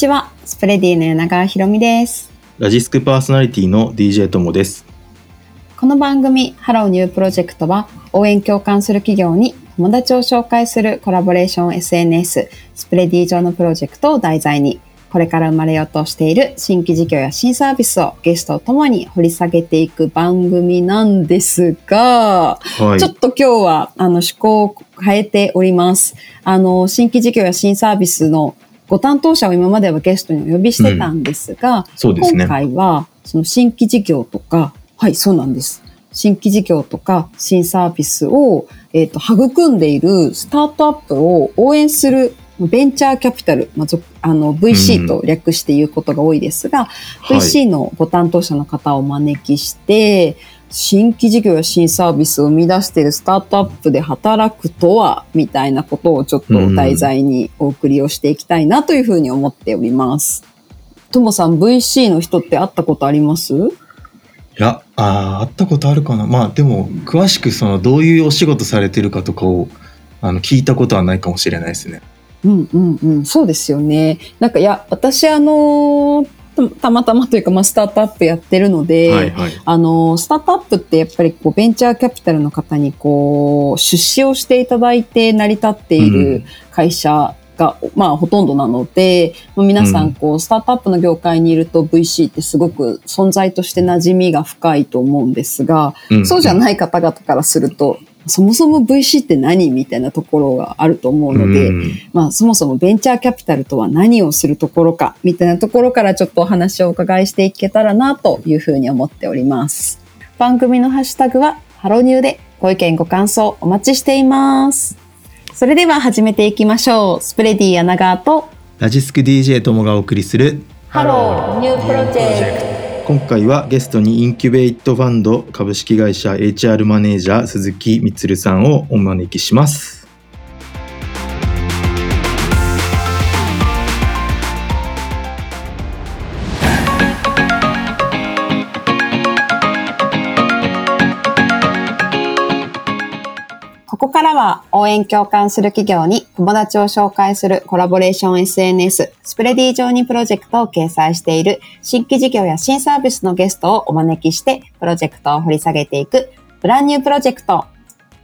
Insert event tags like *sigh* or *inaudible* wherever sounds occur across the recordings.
ちは、 Spready の柳川ひろみです。ラジスクパーソナリティの DJ ともです。この番組、ハローニュープロジェクトは、応援共感する企業に友達を紹介するコラボレーション SNS、 Spready 上のプロジェクトを題材に、これから生まれようとしている新規事業や新サービスをゲストともに掘り下げていく番組なんですが、はいちょっと今日はあの趣向を変えております。あの、新規事業や新サービスのご担当者を今まではゲストにお呼びしてたんですが、そうですね。今回はその新規事業とか、はい、そうなんです。新規事業とか新サービスを、えっと育んでいるスタートアップを応援するベンチャーキャピタル、まあ、ぞあの VC と略して言うことが多いですが、はい。VC のご担当者の方をお招きして、新規事業や新サービスを生み出しているスタートアップで働くとは、みたいなことをちょっと題材にお送りをしていきたいなというふうに思っております。ともさん、VC の人って会ったことあります？いや、あー会ったことあるかな。まあでも、詳しくそのどういうお仕事されてるかとかをあの聞いたことはないかもしれないですね。うんうんうん、そうですよね。なんかいや、私あのたたまたまというか、まあ、スタートアップやってるので、はいはい。あの、スタートアップってやっぱりこうベンチャーキャピタルの方にこう、出資をしていただいて成り立っていうるん。会社が、まあほとんどなので、まあ皆さうん。んこう、スタートアップの業界にいると VC ってすごく存在として馴染みが深いと思うんですが、うん。そうじゃない方々からすると、そもそも VC って何みたいなところがあると思うので、うんまあ、そもそもベンチャーキャピタルとは何をするところか、みたいなところからちょっとお話をお伺いしていけたらな、というふうに思っております。番組のハッシュタグは、ハロニューでご意見ご感想お待ちしています。それでは始めていきましょう。 Spready 柳川と、ラジスク DJ ともがお送りするハローニュープロジェクト。今回はゲストにインキュベイトファンド株式会社 HR マネージャー鈴木充さんをお招きします。ここからは応援共感する企業に友達を紹介するコラボレーション SNS スプレディ上にプロジェクトを掲載している新規事業や新サービスのゲストをお招きしてプロジェクトを掘り下げていくブランニュープロジェクト。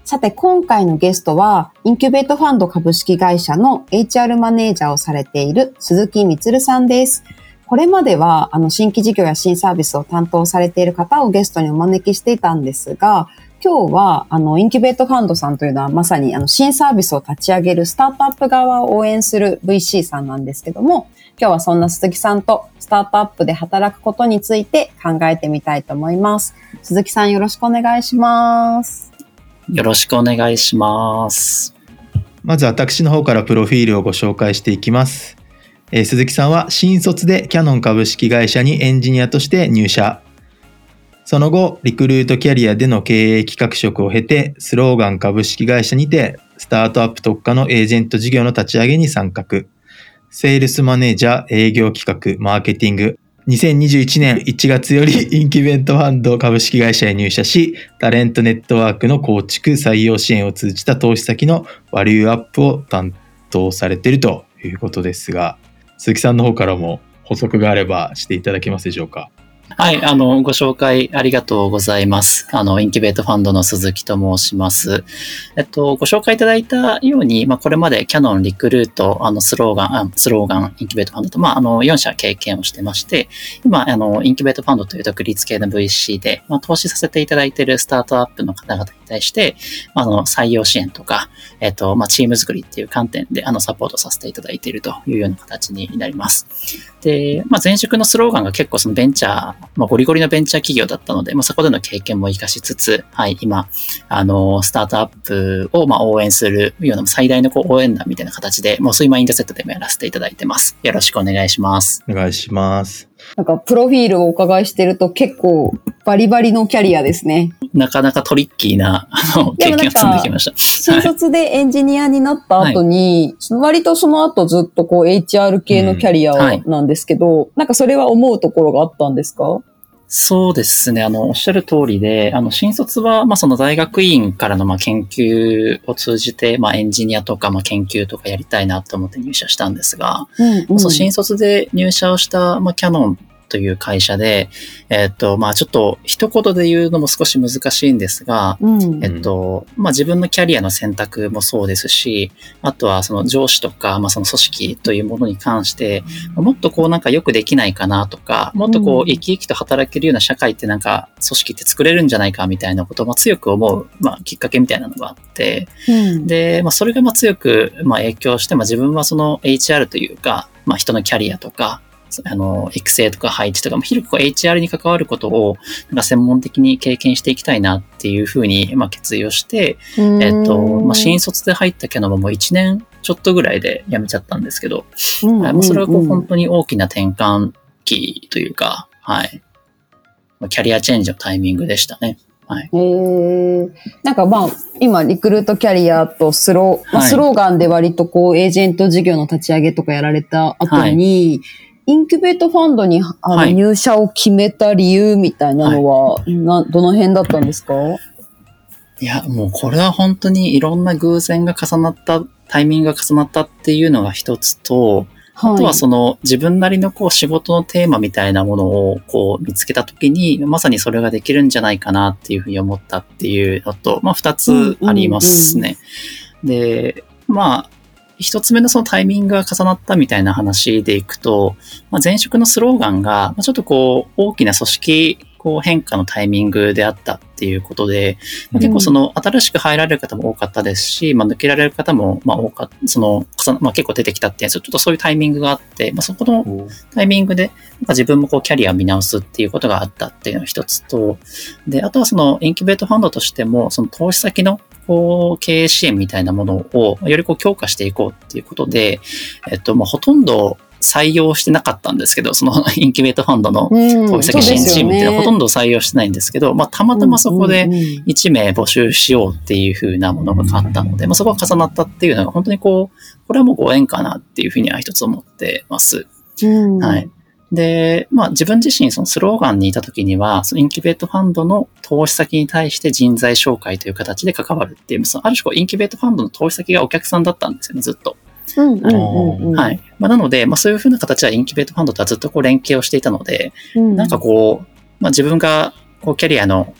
さて今回のゲストはインキュベートファンド株式会社の HR マネージャーをされている鈴木充さんです。これまではあの新規事業や新サービスを担当されている方をゲストにお招きしていたんですが、今日は、あの、インキュベートファンドさんというのは、まさに、あの、新サービスを立ち上げるスタートアップ側を応援する VC さんなんですけども、今日はそんな鈴木さんとスタートアップで働くことについて考えてみたいと思います。鈴木さんよろしくお願いします。よろしくお願いします。まず私の方からプロフィールをご紹介していきます。えー鈴木さんは新卒でキャノン株式会社にエンジニアとして入社。その後、リクルートキャリアでの経営企画職を経て、スローガン株式会社にて、スタートアップ特化のエージェント事業の立ち上げに参画。セールスマネージャー、営業企画、マーケティング。2021年1月よりインキュベイトファンド株式会社へ入社し、タレントネットワークの構築、採用支援を通じた投資先のバリューアップを担当されているということですが、鈴木さんの方からも補足があればしていただけますでしょうか？はい、あの、ご紹介ありがとうございます。あの、インキュベートファンドの鈴木と申します。えっと、ご紹介いただいたように、まあ、これまでキャノン、リクルート、あの、スローガン、あスローガン、インキュベートファンドと、まあ、あの、4社経験をしてまして、今、あの、インキュベートファンドという独立系の VC で、まあ、投資させていただいているスタートアップの方々に対して、まあ、あの、採用支援とか、えっと、まあ、チーム作りっていう観点で、あの、サポートさせていただいているというような形になります。で、まあ、前職のスローガンが結構そのベンチャー、まあ、ゴリゴリのベンチャー企業だったので、まあ、そこでの経験も活かしつつ、はい、今、あの、スタートアップをまあ応援するような最大のこう応援団みたいな形で、もうそういうマインドセットでもやらせていただいてます。よろしくお願いします。お願いします。なんか、プロフィールをお伺いしてると結構バリバリのキャリアですね。なかなかトリッキーな、あの、経験を積んできました。新卒でエンジニアになった後に、割とその後ずっとこう HR 系のキャリアうんはいなんですけど、なんかそれは思うところがあったんですか？そうですね。あの、おっしゃる通りで、あの、新卒は、まあ、その大学院からの、まあ、研究を通じて、まあ、エンジニアとか、まあ、研究とかやりたいなと思って入社したんですが、うんうんそう新卒で入社をした、まあ、キャノンという会社で、えっと、まあ、ちょっと、一言で言うのも少し難しいんですが、うん。えっと、まあ、自分のキャリアの選択もそうですし、あとはその上司とか、まあ、その組織というものに関して、もっとこうなんかよくできないかなとか、もっとこう生き生きと働けるような社会ってなんか組織って作れるんじゃないかみたいなことをまあ強く思う、まあ、きっかけみたいなのがあって、うん。で、まあ、それがまあ強くまあ影響して、まあ、自分はその HR というか、まあ、人のキャリアとか、あの、育成とか配置とか、まあ広く HR に関わることを、なんか専門的に経験していきたいなっていうふうに、まあ、決意をして、えっと、まあ、新卒で入ったけども、もう1年ちょっとぐらいで辞めちゃったんですけど、うんはいまあ、それはこううん本当に大きな転換期というか、はい。まあキャリアチェンジのタイミングでしたね。はい。へえ。なんかまあ、今、リクルートキャリアとスロー、まあ、はいスローガンで割とこう、エージェント事業の立ち上げとかやられた後に、インキュベートファンドにあのはい。入社を決めた理由みたいなのは、などの辺だったんですか？いや、もうこれは本当にいろんな偶然が重なった、タイミングが重なったっていうのが一つと、はあとはその自分なりのこう仕事のテーマみたいなものをこう見つけたときに、まさにそれができるんじゃないかなっていうふうに思ったっていうのと、まあ二つありますね。で、まあ、一つ目のそのタイミングが重なったみたいな話でいくと、まあ、前職のスローガンが、ちょっとこう大きな組織こう変化のタイミングであったっていうことで、まあ結構その新しく入られる方も多かったですし、まあ、抜けられる方もまあ多かった、その、まあ、結構出てきたっていう、ちょっとそういうタイミングがあって、まあ、そこのタイミングで、なんか自分もこうキャリアを見直すっていうことがあったっていうのが一つと、で、あとはそのインキュベートファンドとしても、その投資先のこう経営支援みたいなものをよりこう強化していこうっていうことで、えっと、まあ、ほとんど採用してなかったんですけど、そのインキュベートファンドのうん投資先支援チームっていうのはほとんどど採用してないんですけど、まあ、たまたまそこで1名募集しようっていう風なものがあったので、まあ、そこが重なったっていうのが本当にこう、これはもうご縁かなっていうふうには一つ思ってます。はい。で、まあ自分自身そのスローガンにいた時には、そのインキュベートファンドの投資先に対して人材紹介という形で関わるっていう、そのある種こうインキュベートファンドの投資先がお客さんだったんですよね、ずっと。うんうんうんうん。はい。まあ、なので、まあそういうふうな形はインキュベートファンドとはずっとこう連携をしていたので、うん。なんかこう、まあ自分がこうキャリアの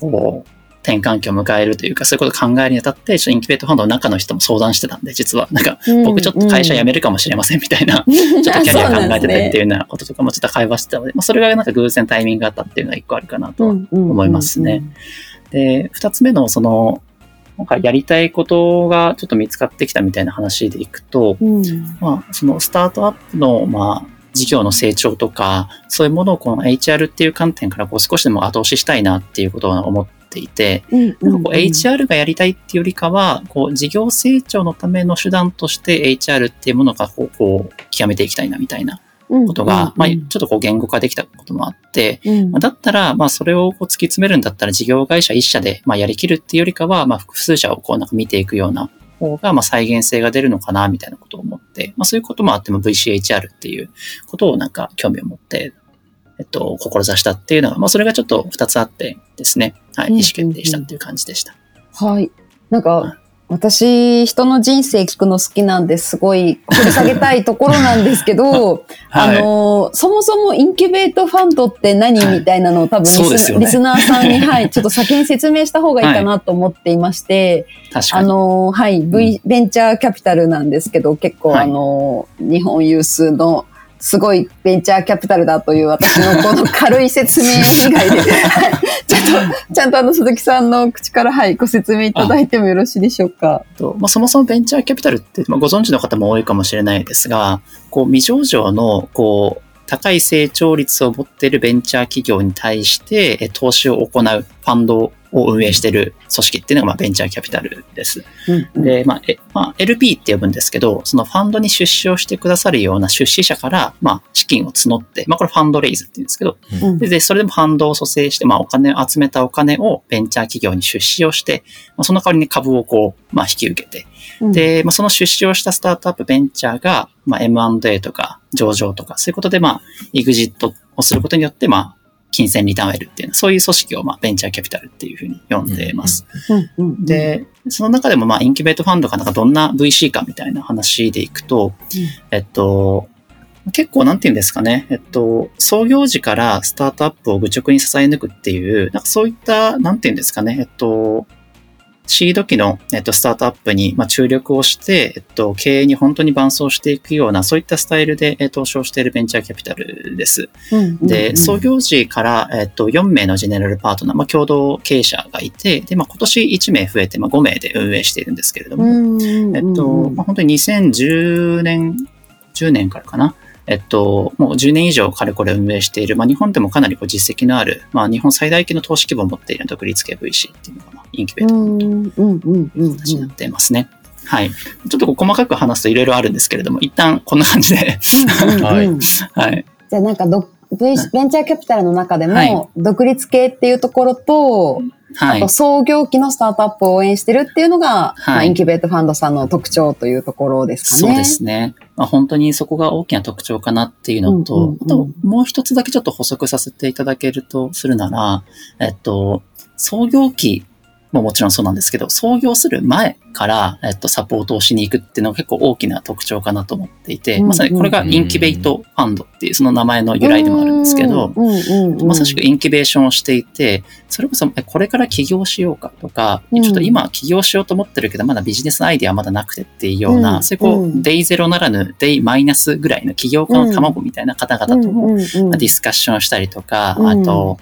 こう転換期を迎えるというか、そういうことを考えるにあたって、ちょっとインキュベートファンドの中の人も相談してたんで、実は、なんか、僕ちょっと会社辞めるかもしれませんみたいな、*laughs* ちょっとキャリア考えてたりっていうようなこととかもちょっと会話してたので、まあそれがなんか偶然タイミングがあったっていうのが一個あるかなとは思いますね。で、二つ目のその、なんかやりたいことがちょっと見つかってきたみたいな話でいくと、うん。まあ、そのスタートアップの、まあ、事業の成長とか、そういうものをこの HR っていう観点からこう少しでも後押ししたいなっていうことを思っていて、うんなんかこう HR がやりたいっていうよりかは、こう事業成長のための手段として HR っていうものがこうこう極めていきたいなみたいなことが、まあ、ちょっとこう言語化できたこともあって、うん。まあだったら、まあ、それをこう突き詰めるんだったら、事業会社一社で、まあ、やりきるっていうよりかは、まあ、複数社をこう、なんか見ていくような方が、まあ、再現性が出るのかな、みたいなことを思って、まあ、そういうこともあっても VCHR っていうことをなんか興味を持って、えっと、志したっていうのが、まあ、それがちょっと二つあってですね、はい、意思決定したっていう感じでした。はい。なんはい。か、私、人の人生聞くの好きなんですごい掘り下げたいところなんですけど、*laughs* あの、そもそもインキュベートファンドって何はいみたいなのを多分リス,、ね。リスナーさんに、はい、ちょっと先に説明した方がいいかなと思っていまして、あ確かに。の、はい、V、ベンチャーキャピタルなんですけど、結構、はい。あの、日本有数の、すごいベンチャーキャピタルだという私のこの軽い説明以外で、*laughs* はいちょっと、ちゃんとあの鈴木さんの口から、はい、ご説明いただいてもよろしいでしょうか。とまあ、そもそもベンチャーキャピタルって、まあ、ご存知の方も多いかもしれないですが、こう未上場のこう高い成長率を持っているベンチャー企業に対してえ投資を行うファンドを運営している組織っていうのがまあベンチャーキャピタルです。うんで、まあ、えまあ、LP って呼ぶんですけど、そのファンドに出資をしてくださるような出資者から、まあ、資金を募って、まあ、これファンドレイズって言うんですけど、うん。で、でそれでもファンドを蘇生して、まあ、お金を集めたお金をベンチャー企業に出資をして、まあ、その代わりに株をこう、まあ、引き受けて、うん。で、まあ、その出資をしたスタートアップベンチャーが、まあ、M&A とか上場とか、そういうことで、まあ、エグジットをすることによって、まあ、金銭リターンを得るっていう、そういう組織を、まあ、ベンチャーキャピタルっていうふうに呼んでます。で、その中でも、まあ、インキュベートファンドがなんかどんな VC かみたいな話でいくと、えっと、結構なんて言うんですかね。えっと、創業時からスタートアップを愚直に支え抜くっていう、なんかそういった、なんて言うんですかね。えっと、シード期の、えっと、スタートアップに、まあ、注力をして、えっと、経営に本当に伴走していくような、そういったスタイルで、え投資をしているベンチャーキャピタルです。うんうんうん、で、創業時から、えっと、4名のジェネラルパートナー、まあ、共同経営者がいて、で、まあ、今年1名増えて、まあ、5名で運営しているんですけれども、うんうんうん、えっと、まあ、本当に2010年、10年からかな、えっと、もう10年以上かれこれ運営している、まあ、日本でもかなりこう実績のある、まあ、日本最大級の投資規模を持っている独立系 VC っていうのが、まあ、インキュベートの形になっていますね。はい。ちょっと細かく話すといろいろあるんですけれども、一旦こんな感じではい。はい。じゃあなんかど、ベンチャーキャピタルの中でも、独立系っていうところと、はい、あと創業期のスタートアップを応援してるっていうのが、はい、まあ、インキュベートファンドさんの特徴というところですかね。そうですね。まあ、本当にそこが大きな特徴かなっていうのと、うんうんうん、あともう一つだけちょっと補足させていただけるとするなら、えっと、創業期ももちろんそうなんですけど、創業する前から、えっと、サポートをしに行くっていうのが結構大きな特徴かなと思っていて、まさにこれがインキュベートファンドっていうその名前の由来でもあるんですけど、まさしくインキュベーションをしていて、それこそこれから起業しようかとか、ちょっと今起業しようと思ってるけど、まだビジネスアイディアまだなくてっていうような、そういうこう、デイゼロならぬデイマイナスぐらいの起業家の卵みたいな方々とも、ディスカッションしたりとか、あと、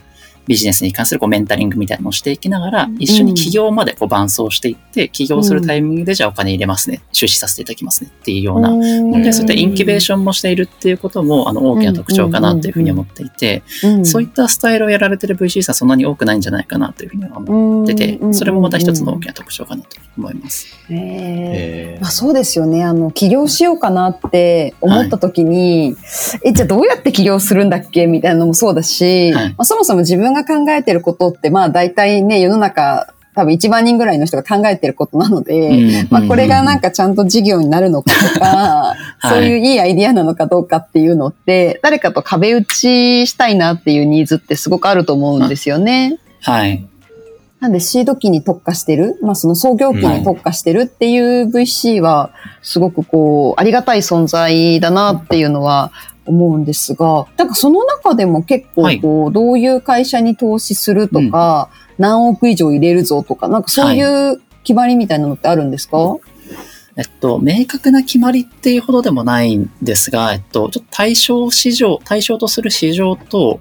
ビジネスに関するこうメンタリングみたいなのをしていきながら、一緒に起業までこう伴走していって、起業するタイミングでじゃあお金入れますね、出資させていただきますねっていうような、そういったインキュベーションもしているっていうことも、あの、大きな特徴かなというふうに思っていて、そういったスタイルをやられてる VC さんそんなに多くないんじゃないかなというふうに思ってて、それもまた一つの大きな特徴かなと思います。えー、まあ、そうですよね。あの、起業しようかなって思った時に、はい、え、じゃあどうやって起業するんだっけ？みたいなのもそうだし、はい、まあ、そもそも自分が考えてることって、まあ大体ね、世の中、多分1万人ぐらいの人が考えてることなので、まあこれがなんかちゃんと事業になるのかとか、そういういいアイディアなのかどうかっていうのって、誰かと壁打ちしたいなっていうニーズってすごくあると思うんですよね。はい。なんでシード機に特化してる、まあその創業機に特化してるっていう VC は、すごくこう、ありがたい存在だなっていうのは思うんですが、なんかその中でも結構こう、はい、どういう会社に投資するとか、うん、何億以上入れるぞとか、なんかそういう決まりみたいなのってあるんですか、はいえっと、明確な決まりっていうほどでもないんですが、えっと、ちょっと対象市場、対象とする市場と、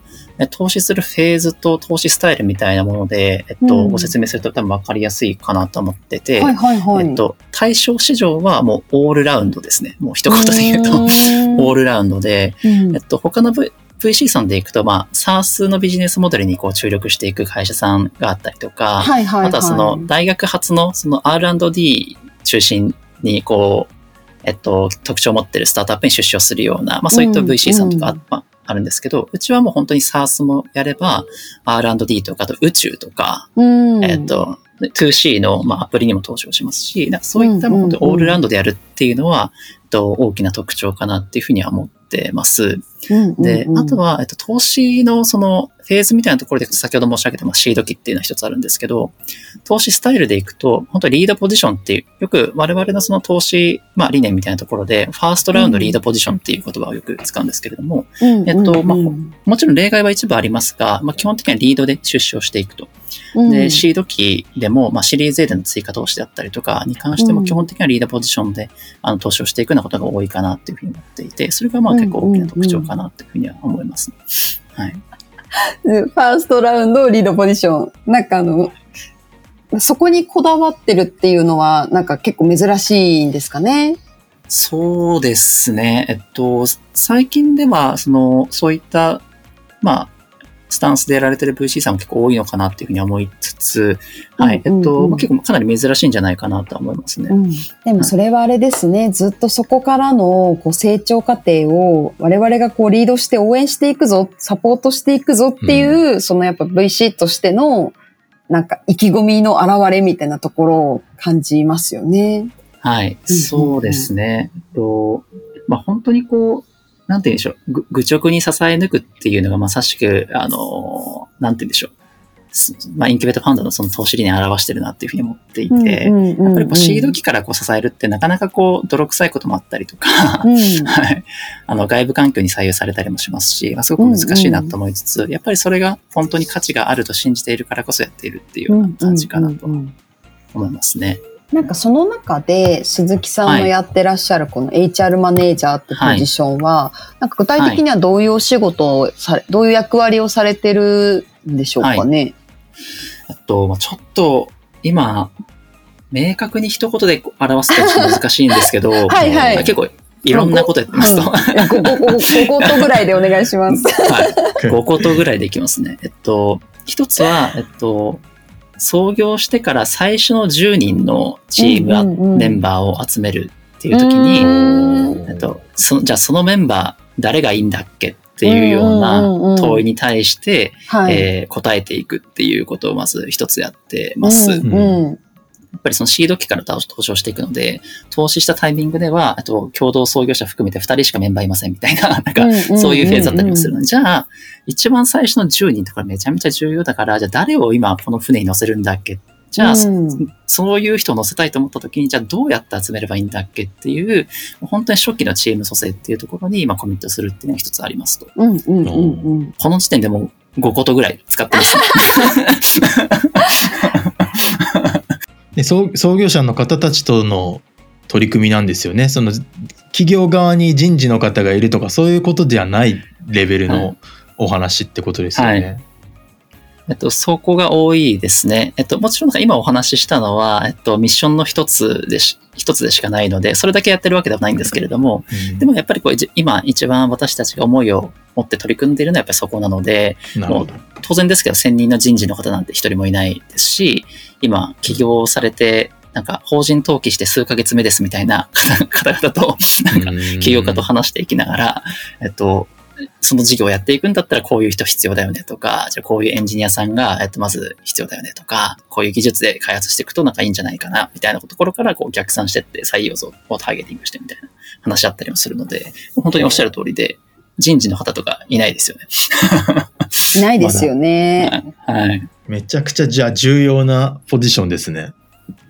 投資するフェーズと投資スタイルみたいなもので、えっと、うん、ご説明すると多分分かりやすいかなと思ってて、はいはいはい、えっと、対象市場はもうオールラウンドですね。もう一言で言うと、*laughs* オールラウンドで、うん、えっと、他の、v、VC さんでいくと、まあ、SARS のビジネスモデルにこう注力していく会社さんがあったりとか、はいはいはい、あとはその大学発のその R&D 中心にこう、えっと、特徴を持ってるスタートアップに出資をするような、まあそういった VC さんとか、うん。まあ、あるんですけど、うちはもう本当に SARS もやれば、R&D とか、あと宇宙とか、うん、えっと、2C の、まあ、アプリにも投資をしますし、そういったものでオールラウンドでやるっていうのは、と大きな特徴かなっていうふうには思ってます。で、あとは、えっと、投資のそのフェーズみたいなところで先ほど申し上げた、まあ、シード機っていうのは一つあるんですけど、投資スタイルでいくと、本当リードポジションっていう、よく我々のその投資、まあ、理念みたいなところで、ファーストラウンドリードポジションっていう言葉をよく使うんですけれども、えっと、まあ、もちろん例外は一部ありますが、まあ、基本的にはリードで出資をしていくと。で、シード機でも、まあ、シリーズ A での追加投資であったりとかに関しても、基本的にはリードポジションで、あの、投資をしていくようなことが多いかなっていうふうに思っていて、それがまあ結構大きな特徴かなっていうふうには思います、ね、はい。*laughs* ファーストラウンドリードポジション。なんかあの、そこにこだわってるっていうのは、なんか結構珍しいんですかね？そうですね。えっと、最近では、その、そういった、まあ、スタンスでやられてる VC さんも結構多いのかなっていうふうに思いつつ、はい、えっと、結構かなり珍しいんじゃないかなと思いますね。うん、でもそれはあれですね、ずっとそこからのこう成長過程を我々がこうリードして応援していくぞ、サポートしていくぞっていう、うん、そのやっぱ VC としてのなんか意気込みの表れみたいなところを感じますよね。はい、そうですね。えっとまあ、本当にこう、なんて言うんでしょう、ぐ愚直に支え抜くっていうのがまさしく、あの、なんて言うんでしょう。すまあ、インキュベートファンドのその投資理念を表してるなっていうふうに思っていて、やっぱりこうシード機からこう支えるってなかなかこう泥臭いこともあったりとか、*laughs* はい。あの外部環境に左右されたりもしますし、まあ、すごく難しいなと思いつつ、やっぱりそれが本当に価値があると信じているからこそやっているっていうような感じかなと思いますね。なんかその中で鈴木さんのやってらっしゃるこの HR マネージャーってポジションは、はい、なんか具体的にはどういうお仕事をされ、どういう役割をされてるんでしょうかね？はいえっと、ちょっと今、明確に一言で表すとちょっと難しいんですけど、は *laughs* いはい、結構いろんなことやってますと。5, 5, ぐらいでお願いします。はい。5とぐらいでいきますね。えっと、一つは、えっと、創業してから最初の10人のチーム、うんうんうん、メンバーを集めるっていう時に、えっと、そのじゃあそのメンバー誰がいいんだっけっていうような問いに対して、え答えていくっていうことをまず一つやってます。うんぱりそのシード期から登場していくので、投資したタイミングでは、あと共同創業者含めて2人しかメンバーいませんみたいな、*laughs* なんかそういうフェーズだったりもするの。で、じゃあ、一番最初の10人とかめちゃめちゃ重要だから、じゃあ誰を今この船に乗せるんだっけ？じゃあ、うん、そういう人を乗せたいと思った時に、じゃあどうやって集めればいいんだっけっていう、本当に初期のチーム蘇生っていうところに今コミットするっていうのが一つありますと。うんうんうんうん、この時点でもう5ことぐらい使ってます、*laughs* *laughs* で創創業者の方たちとの取り組みなんですよね。その企業側に人事の方がいるとかそういうことではないレベルのお話ってことですよね。はいえっと、そこが多いですね。えっと、もちろん今お話ししたのは、えっと、ミッションの一つでし、一つでしかないので、それだけやってるわけではないんですけれども、うん、でもやっぱりこう、今一番私たちが思いを持って取り組んでいるのはやっぱりそこなので、もう当然ですけど、専任の人事の方なんて一人もいないですし、今、起業されて、なんか法人登記して数ヶ月目ですみたいな方々と、なんか起業家と話していきながら、えっと、その事業をやっていくんだったらこういう人必要だよねとか、じゃあこういうエンジニアさんが、えっと、まず必要だよねとか、こういう技術で開発していくとなんかいいんじゃないかな、みたいなところからこう逆算してって採用像をターゲティングしてみたいな話し合ったりもするので、本当におっしゃる通りで、人事の方とかいないですよね。いないですよね。*laughs* はい。めちゃくちゃじゃあ重要なポジションですね。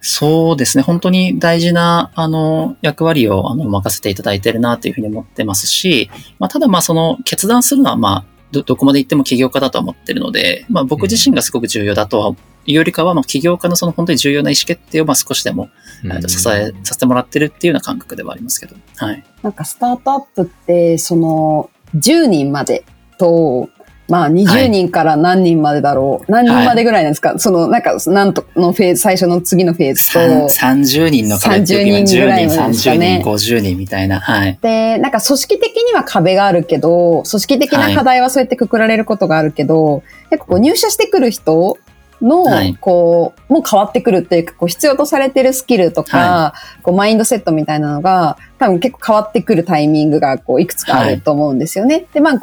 そうですね。本当に大事な、あの、役割を、あの、任せていただいてるなというふうに思ってますし、まあ、ただ、まあ、その、決断するのは、まあ、ど、どこまで行っても起業家だとは思ってるので、まあ、僕自身がすごく重要だとは、いうよりかは、まあ、起業家のその本当に重要な意思決定を、まあ、少しでも、うん、支えさせてもらってるっていうような感覚ではありますけど、はい。なんか、スタートアップって、その、10人までと、まあ、20人から何人までだろう。はい、何人までぐらいなんですか、はい、その、なんか、なんとのフェーズ、最初の次のフェーズと。30人の壁っていう人ぐらいまでですかね。30人、50人みたいな。はい。で、なんか組織的には壁があるけど、組織的な課題はそうやってくくられることがあるけど、はい、結構入社してくる人の、はい、こう、もう変わってくるっていうか、こう必要とされてるスキルとか、はい、こうマインドセットみたいなのが、多分結構変わってくるタイミングが、こう、いくつかあると思うんですよね。はい、で、まあ、30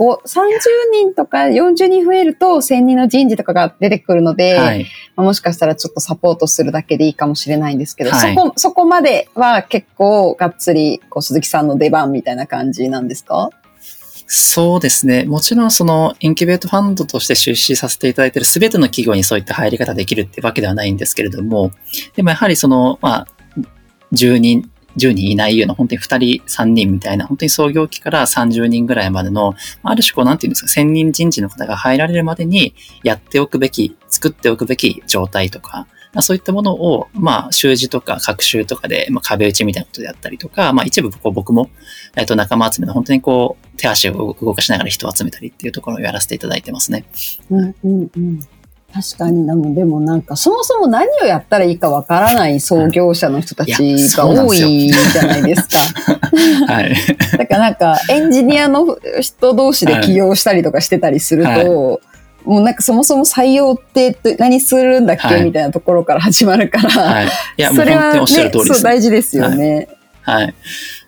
人とか40人増えると、1000人の人事とかが出てくるので、はい、まあ、もしかしたらちょっとサポートするだけでいいかもしれないんですけど、そこ、そこまでは結構がっつり、こう、鈴木さんの出番みたいな感じなんですか？そうですね。もちろんそのインキュベートファンドとして出資させていただいている全ての企業にそういった入り方できるってわけではないんですけれども、でもやはりその、まあ、10人、10人いないような本当に2人、3人みたいな、本当に創業期から30人ぐらいまでの、ある種こうなんていうんですか、1000人人事の方が入られるまでにやっておくべき、作っておくべき状態とか、そういったものを、まあ、習字とか学習とかで、まあ、壁打ちみたいなことであったりとか、まあ、一部こう僕も、えっ、と、仲間集めの本当にこう、手足を動かしながら人を集めたりっていうところをやらせていただいてますね。うんうんうん。確かに、でも、でもなんか、そもそも何をやったらいいかわからない創業者の人たちが多いじゃないですか。はい。*laughs* だからなんか、エンジニアの人同士で起業したりとかしてたりすると、はいもうなんかそもそも採用って何するんだっけ、はい、みたいなところから始まるから、はい、いや、それは、ね、そう大事ですよね。はい。はい。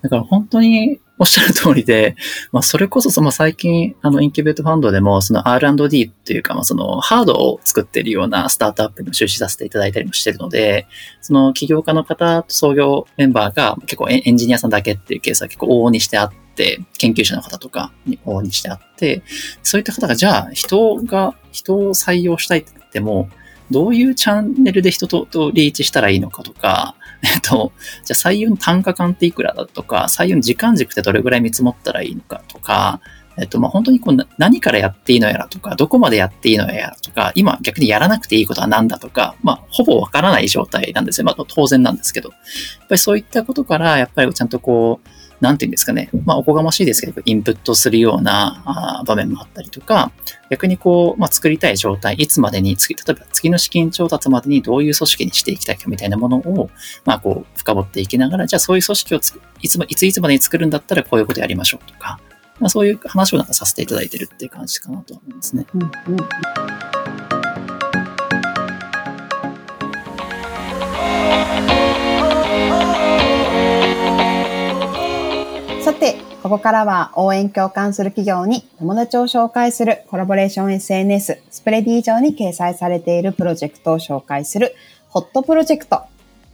だから本当に、おっしゃる通りで、まあ、それこそ、その最近、あの、インキュベートファンドでも、その R&D っていうか、まあ、その、ハードを作っているようなスタートアップにも出資させていただいたりもしてるので、その起業家の方と創業メンバーが結構エンジニアさんだけっていうケースは結構往々にしてあって、研究者の方とかに往々にしてあって、そういった方が、じゃあ、人が、人を採用したいって言っても、どういうチャンネルで人ととリーチしたらいいのかとか、*laughs* えっと、じゃあ採用の単価感っていくらだとか、採用の時間軸ってどれぐらい見積もったらいいのかとか、えっと、まあ、本当にこう何からやっていいのやらとか、どこまでやっていいのやらとか、今逆にやらなくていいことは何だとか、まあ、ほぼわからない状態なんですよ。まあ、当然なんですけど。やっぱりそういったことから、やっぱりちゃんとこう、なんていうんですかね、まあ、おこがましいですけど、インプットするような場面もあったりとか、逆にこう、まあ、作りたい状態、いつまでに、例えば次の資金調達までにどういう組織にしていきたいかみたいなものを、まあ、こう、深掘っていきながら、じゃあそういう組織をついついついつまでに作るんだったらこういうことやりましょうとか、まあ、そういう話をなんかさせていただいてるっていう感じかなと思いますね。うんうんここからは応援共感する企業に友達を紹介するコラボレーション SNS スプレディ上に掲載されているプロジェクトを紹介するホットプロジェクト。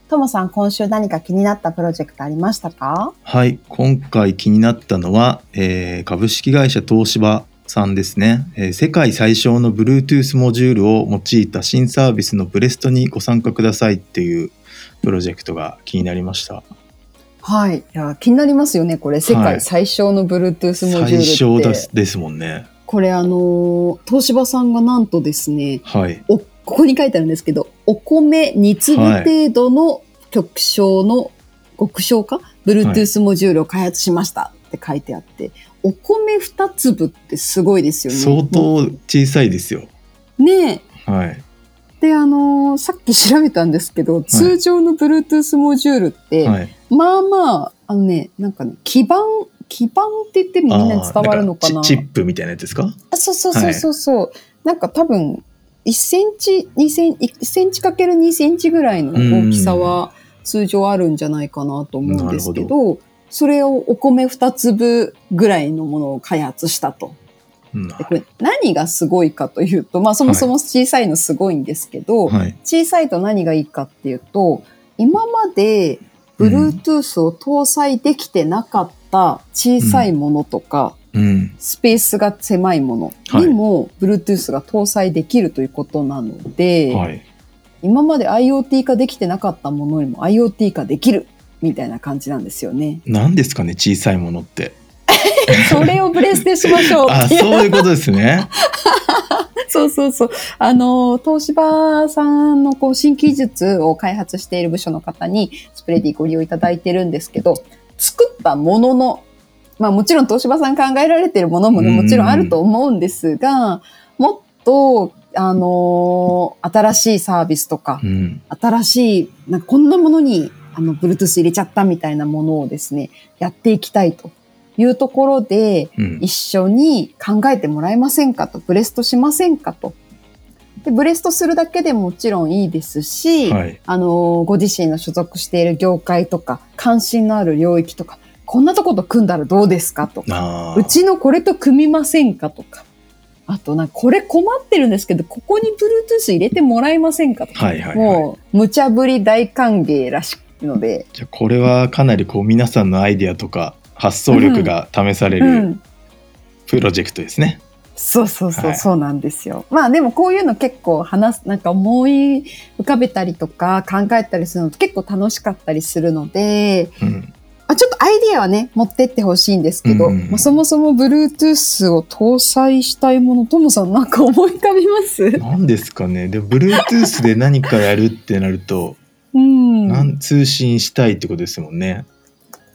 ともさん、今週何か気になったプロジェクトありましたか？はい、今回気になったのは、えー、株式会社東芝さんですね、えー、世界最小の Bluetooth モジュールを用いた新サービスのブレストにご参加くださいっていうプロジェクトが気になりました。はい。いや、気になりますよね。これ、世界最小の Bluetooth モジュールって。最小ですですもんね。これ、あの、東芝さんがなんとですね、はい。お、ここに書いてあるんですけど、お米2粒程度の極小の、極小か ?Bluetooth モジュールを開発しましたって書いてあって、はい、お米2粒ってすごいですよね。相当小さいですよ。ねえ。はい。で、あのー、さっき調べたんですけど、通常の Bluetooth モジュールって、はい、まあまあ、あのね、なんかね、基板、基板って言ってもみんなに伝わるのかな。チップみたいなやつですか？あそうそうそうそうそう、はい、なんか多分、1センチ、2センチ、1センチかける2センチぐらいの大きさは通常あるんじゃないかなと思うんですけど、ど。それをお米2粒ぐらいのものを開発したと。でこれ何がすごいかというと、まあそもそも小さいのすごいんですけど、はい、小さいと何がいいかっていうと、今まで Bluetooth を搭載できてなかった小さいものとか、うん、スペースが狭いものにも Bluetooth が搭載できるということなので、はい、今まで IoT 化できてなかったものにも IoT 化できるみたいな感じなんですよね。何ですかね小さいものって。*laughs* それをブレステしましょうあ、そういうことですね。*laughs* *laughs* そうそうそう。あの、東芝さんのこう新技術を開発している部署の方にスプレディご利用いただいてるんですけど、作ったものの、まあもちろん東芝さん考えられているものもね、もちろんあると思うんですが、もっと、あの新しいサービスとか、うん、新しい、なんかこんなものに、あの、Bluetooth 入れちゃったみたいなものをですね、やっていきたいというところで、一緒に考えてもらえませんかと、ブレストしませんかと。でブレストするだけでもちろんいいですし、はい、あの、ご自身の所属している業界とか、関心のある領域とか、こんなとこと組んだらどうですかと。か、うちのこれと組みませんかとか、あとな、これ困ってるんですけど、ここに Bluetooth 入れてもらえませんかとか、はいはいはい、もう、無茶ぶり大歓迎らしいので。じゃこれはかなりこう皆さんのアイディアとか、発想力が試されるプロジェクトですね。そうそうそう、はい、そうなんですよ。まあでもこういうの結構話す、なんか思い浮かべたりとか考えたりするの結構楽しかったりするので、うん、あちょっとアイディアはね、持ってってほしいんですけど、うん、まあ、そもそも Bluetooth を搭載したいもの、ともさんなんか思い浮かびます？何ですかね。で、Bluetooth で何かやるってなると、うん、なん通信したいってことですもんね。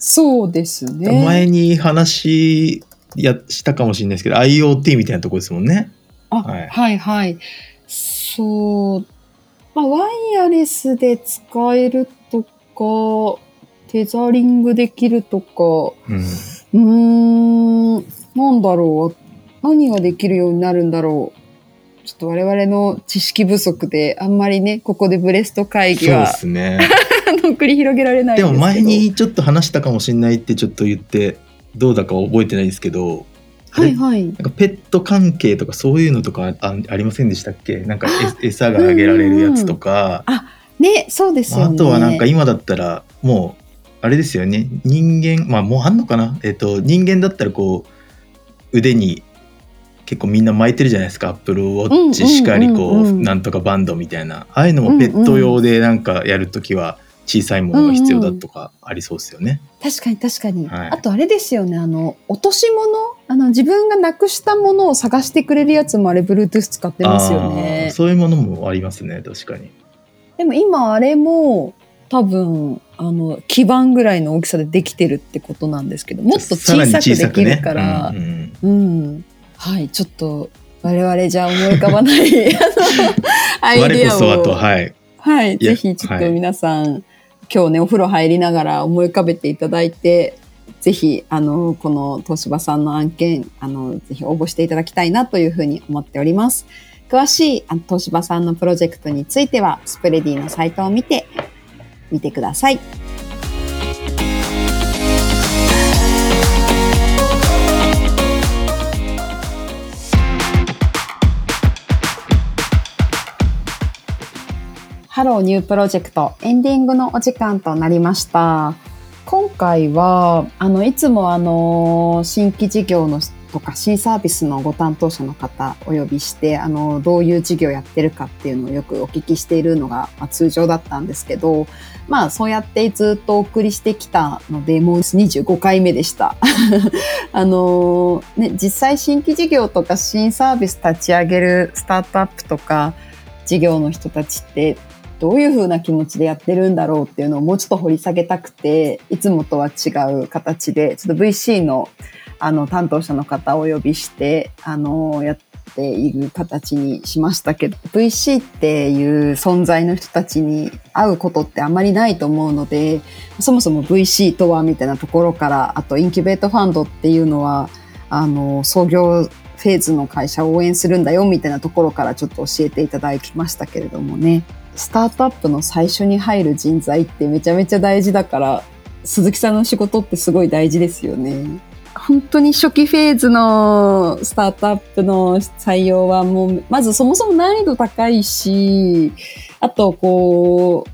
そうですね。前に話やしたかもしれないですけど、IoT みたいなところですもんね。あ、はい、はい、はい。そう。まあ、ワイヤレスで使えるとか、テザリングできるとか、うん、うーん、なんだろう。何ができるようになるんだろう。ちょっと我々の知識不足で、あんまりね、ここでブレスト会議は。そうですね。繰り広げられないでも前にちょっと話したかもしれないってちょっと言ってどうだか覚えてないですけど、はいはい。なんかペット関係とかそういうのとかあありませんでしたっけ？なんかえ餌があげられるやつとか、ね、そうですよね。あとはなんか今だったらもうあれですよね。人間まあもうあんのかな？えっと人間だったらこう腕に結構みんな巻いてるじゃないですか。アップルウォッチしかりこうんうん。うんううんなんとかバンドみたいな。ああいうのもペット用でなんかやるときは小さいものが必要だとかありそうですよね。確かに確かに、はい。あとあれですよね。あの落とし物？あの自分がなくしたものを探してくれるやつもあれ Bluetooth 使ってますよね。そういうものもありますね。確かに。でも今あれも多分あの基板ぐらいの大きさでできてるってことなんですけどもっと小さくできるから、ねうんうん。うん。はいちょっと我々じゃ思い浮かばないあの *laughs* アイディアを。我こそはとはいはい、ぜひちょっとはい皆さん、今日ねお風呂入りながら思い浮かべていただいてぜひあのこの東芝さんの案件あのぜひ応募していただきたいなというふうに思っております。詳しいあの東芝さんのプロジェクトについては Spready のサイトを見てみてください。ハローニュープロジェクトエンディングのお時間となりました。今回はあのいつもあの新規事業のとか新サービスのご担当者の方お呼びしてあのどういう事業やってるかっていうのをよくお聞きしているのが、まあ、通常だったんですけどまあそうやってずっとお送りしてきたのでもう25回目でした。*laughs* あのね実際新規事業とか新サービス立ち上げるスタートアップとか事業の人たちってどういう風な気持ちでやってるんだろうっていうのをもうちょっと掘り下げたくて、いつもとは違う形で、ちょっと VC のあの担当者の方をお呼びして、あの、やっている形にしましたけど、VC っていう存在の人たちに会うことってあまりないと思うので、そもそも VC とはみたいなところから、あとインキュベートファンドっていうのは、あの、創業フェーズの会社を応援するんだよみたいなところからちょっと教えていただきましたけれどもね。スタートアップの最初に入る人材ってめちゃめちゃ大事だから、鈴木さんの仕事ってすごい大事ですよね。本当に初期フェーズのスタートアップの採用はもう、まずそもそも難易度高いし、あとこ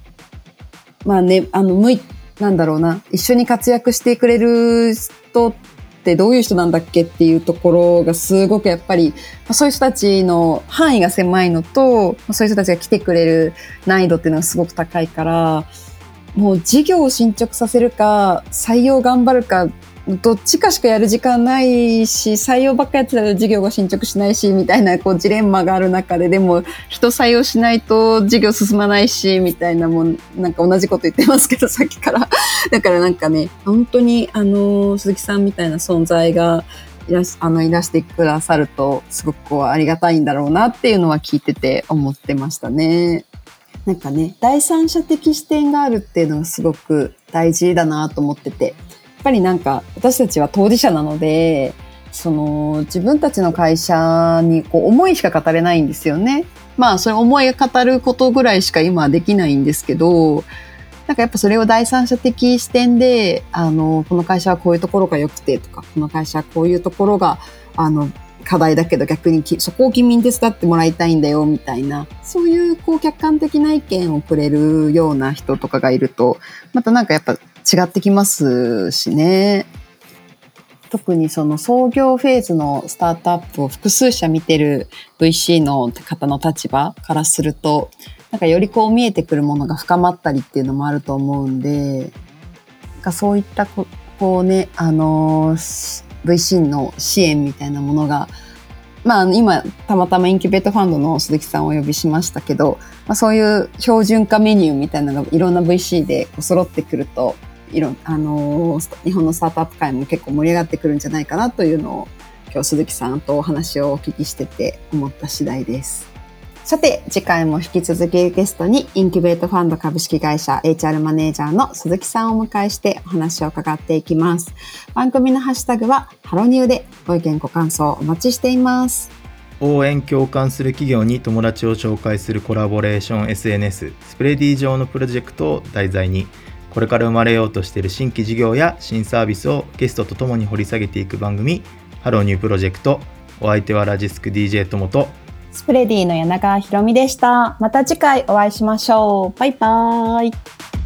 う、まあね、あの、向い、なんだろうな、一緒に活躍してくれる人ってどういう人なんだっけっていうところがすごくやっぱり、そういう人たちの範囲が狭いのと、そういう人たちが来てくれる難易度っていうのはすごく高いから、もう事業を進捗させるか、採用頑張るか、どっちかしかやる時間ないし、採用ばっかやってたら事業が進捗しないし、みたいなこうジレンマがある中で、でも人採用しないと事業進まないし、みたいなもん、なんか同じこと言ってますけど、さっきから。*laughs* だからなんかね、本当にあの、鈴木さんみたいな存在がいらし、あの、いらしてくださると、すごくこうありがたいんだろうなっていうのは聞いてて思ってましたね。なんかね、第三者的視点があるっていうのがすごく大事だなと思ってて、っぱりなんか私たちは当事者なので、その自分たちの会社にこう思いしか語れないんですよね。まあそれ思い語ることぐらいしか今はできないんですけど、なんかやっぱそれを第三者的視点で、あの、この会社はこういうところが良くてとか、この会社はこういうところが、あの、課題だけど逆にそこを君に手伝ってもらいたいんだよみたいな、そういうこう客観的な意見をくれるような人とかがいると、またなんかやっぱ違ってきますしね。特にその創業フェーズのスタートアップを複数社見てる VC の方の立場からすると、なんかよりこう見えてくるものが深まったりっていうのもあると思うんで、なんかそういったここうね、あのー VC の支援みたいなものが、まあ今たまたまインキュベートファンドの鈴木さんをお呼びしましたけど、まあ、そういう標準化メニューみたいなのがいろんな VC で揃ってくると、いろあの日本のスタートアップ界も結構盛り上がってくるんじゃないかなというのを今日鈴木さんとお話をお聞きしてて思った次第です。さて、次回も引き続きゲストにインキュベートファンド株式会社 HR マネージャーの鈴木さんをお迎えしてお話を伺っていきます。番組のハッシュタグはハロニューでご意見ご感想お待ちしています。応援共感する企業に友達を紹介するコラボレーション SNS Spready 上のプロジェクトを題材にこれから生まれようとしている新規事業や新サービスをゲストとともに掘り下げていく番組ハローニュープロジェクトお相手はラジスク DJ ともとスプレディの柳川ひろみでした。また次回お会いしましょう。バイバーイ。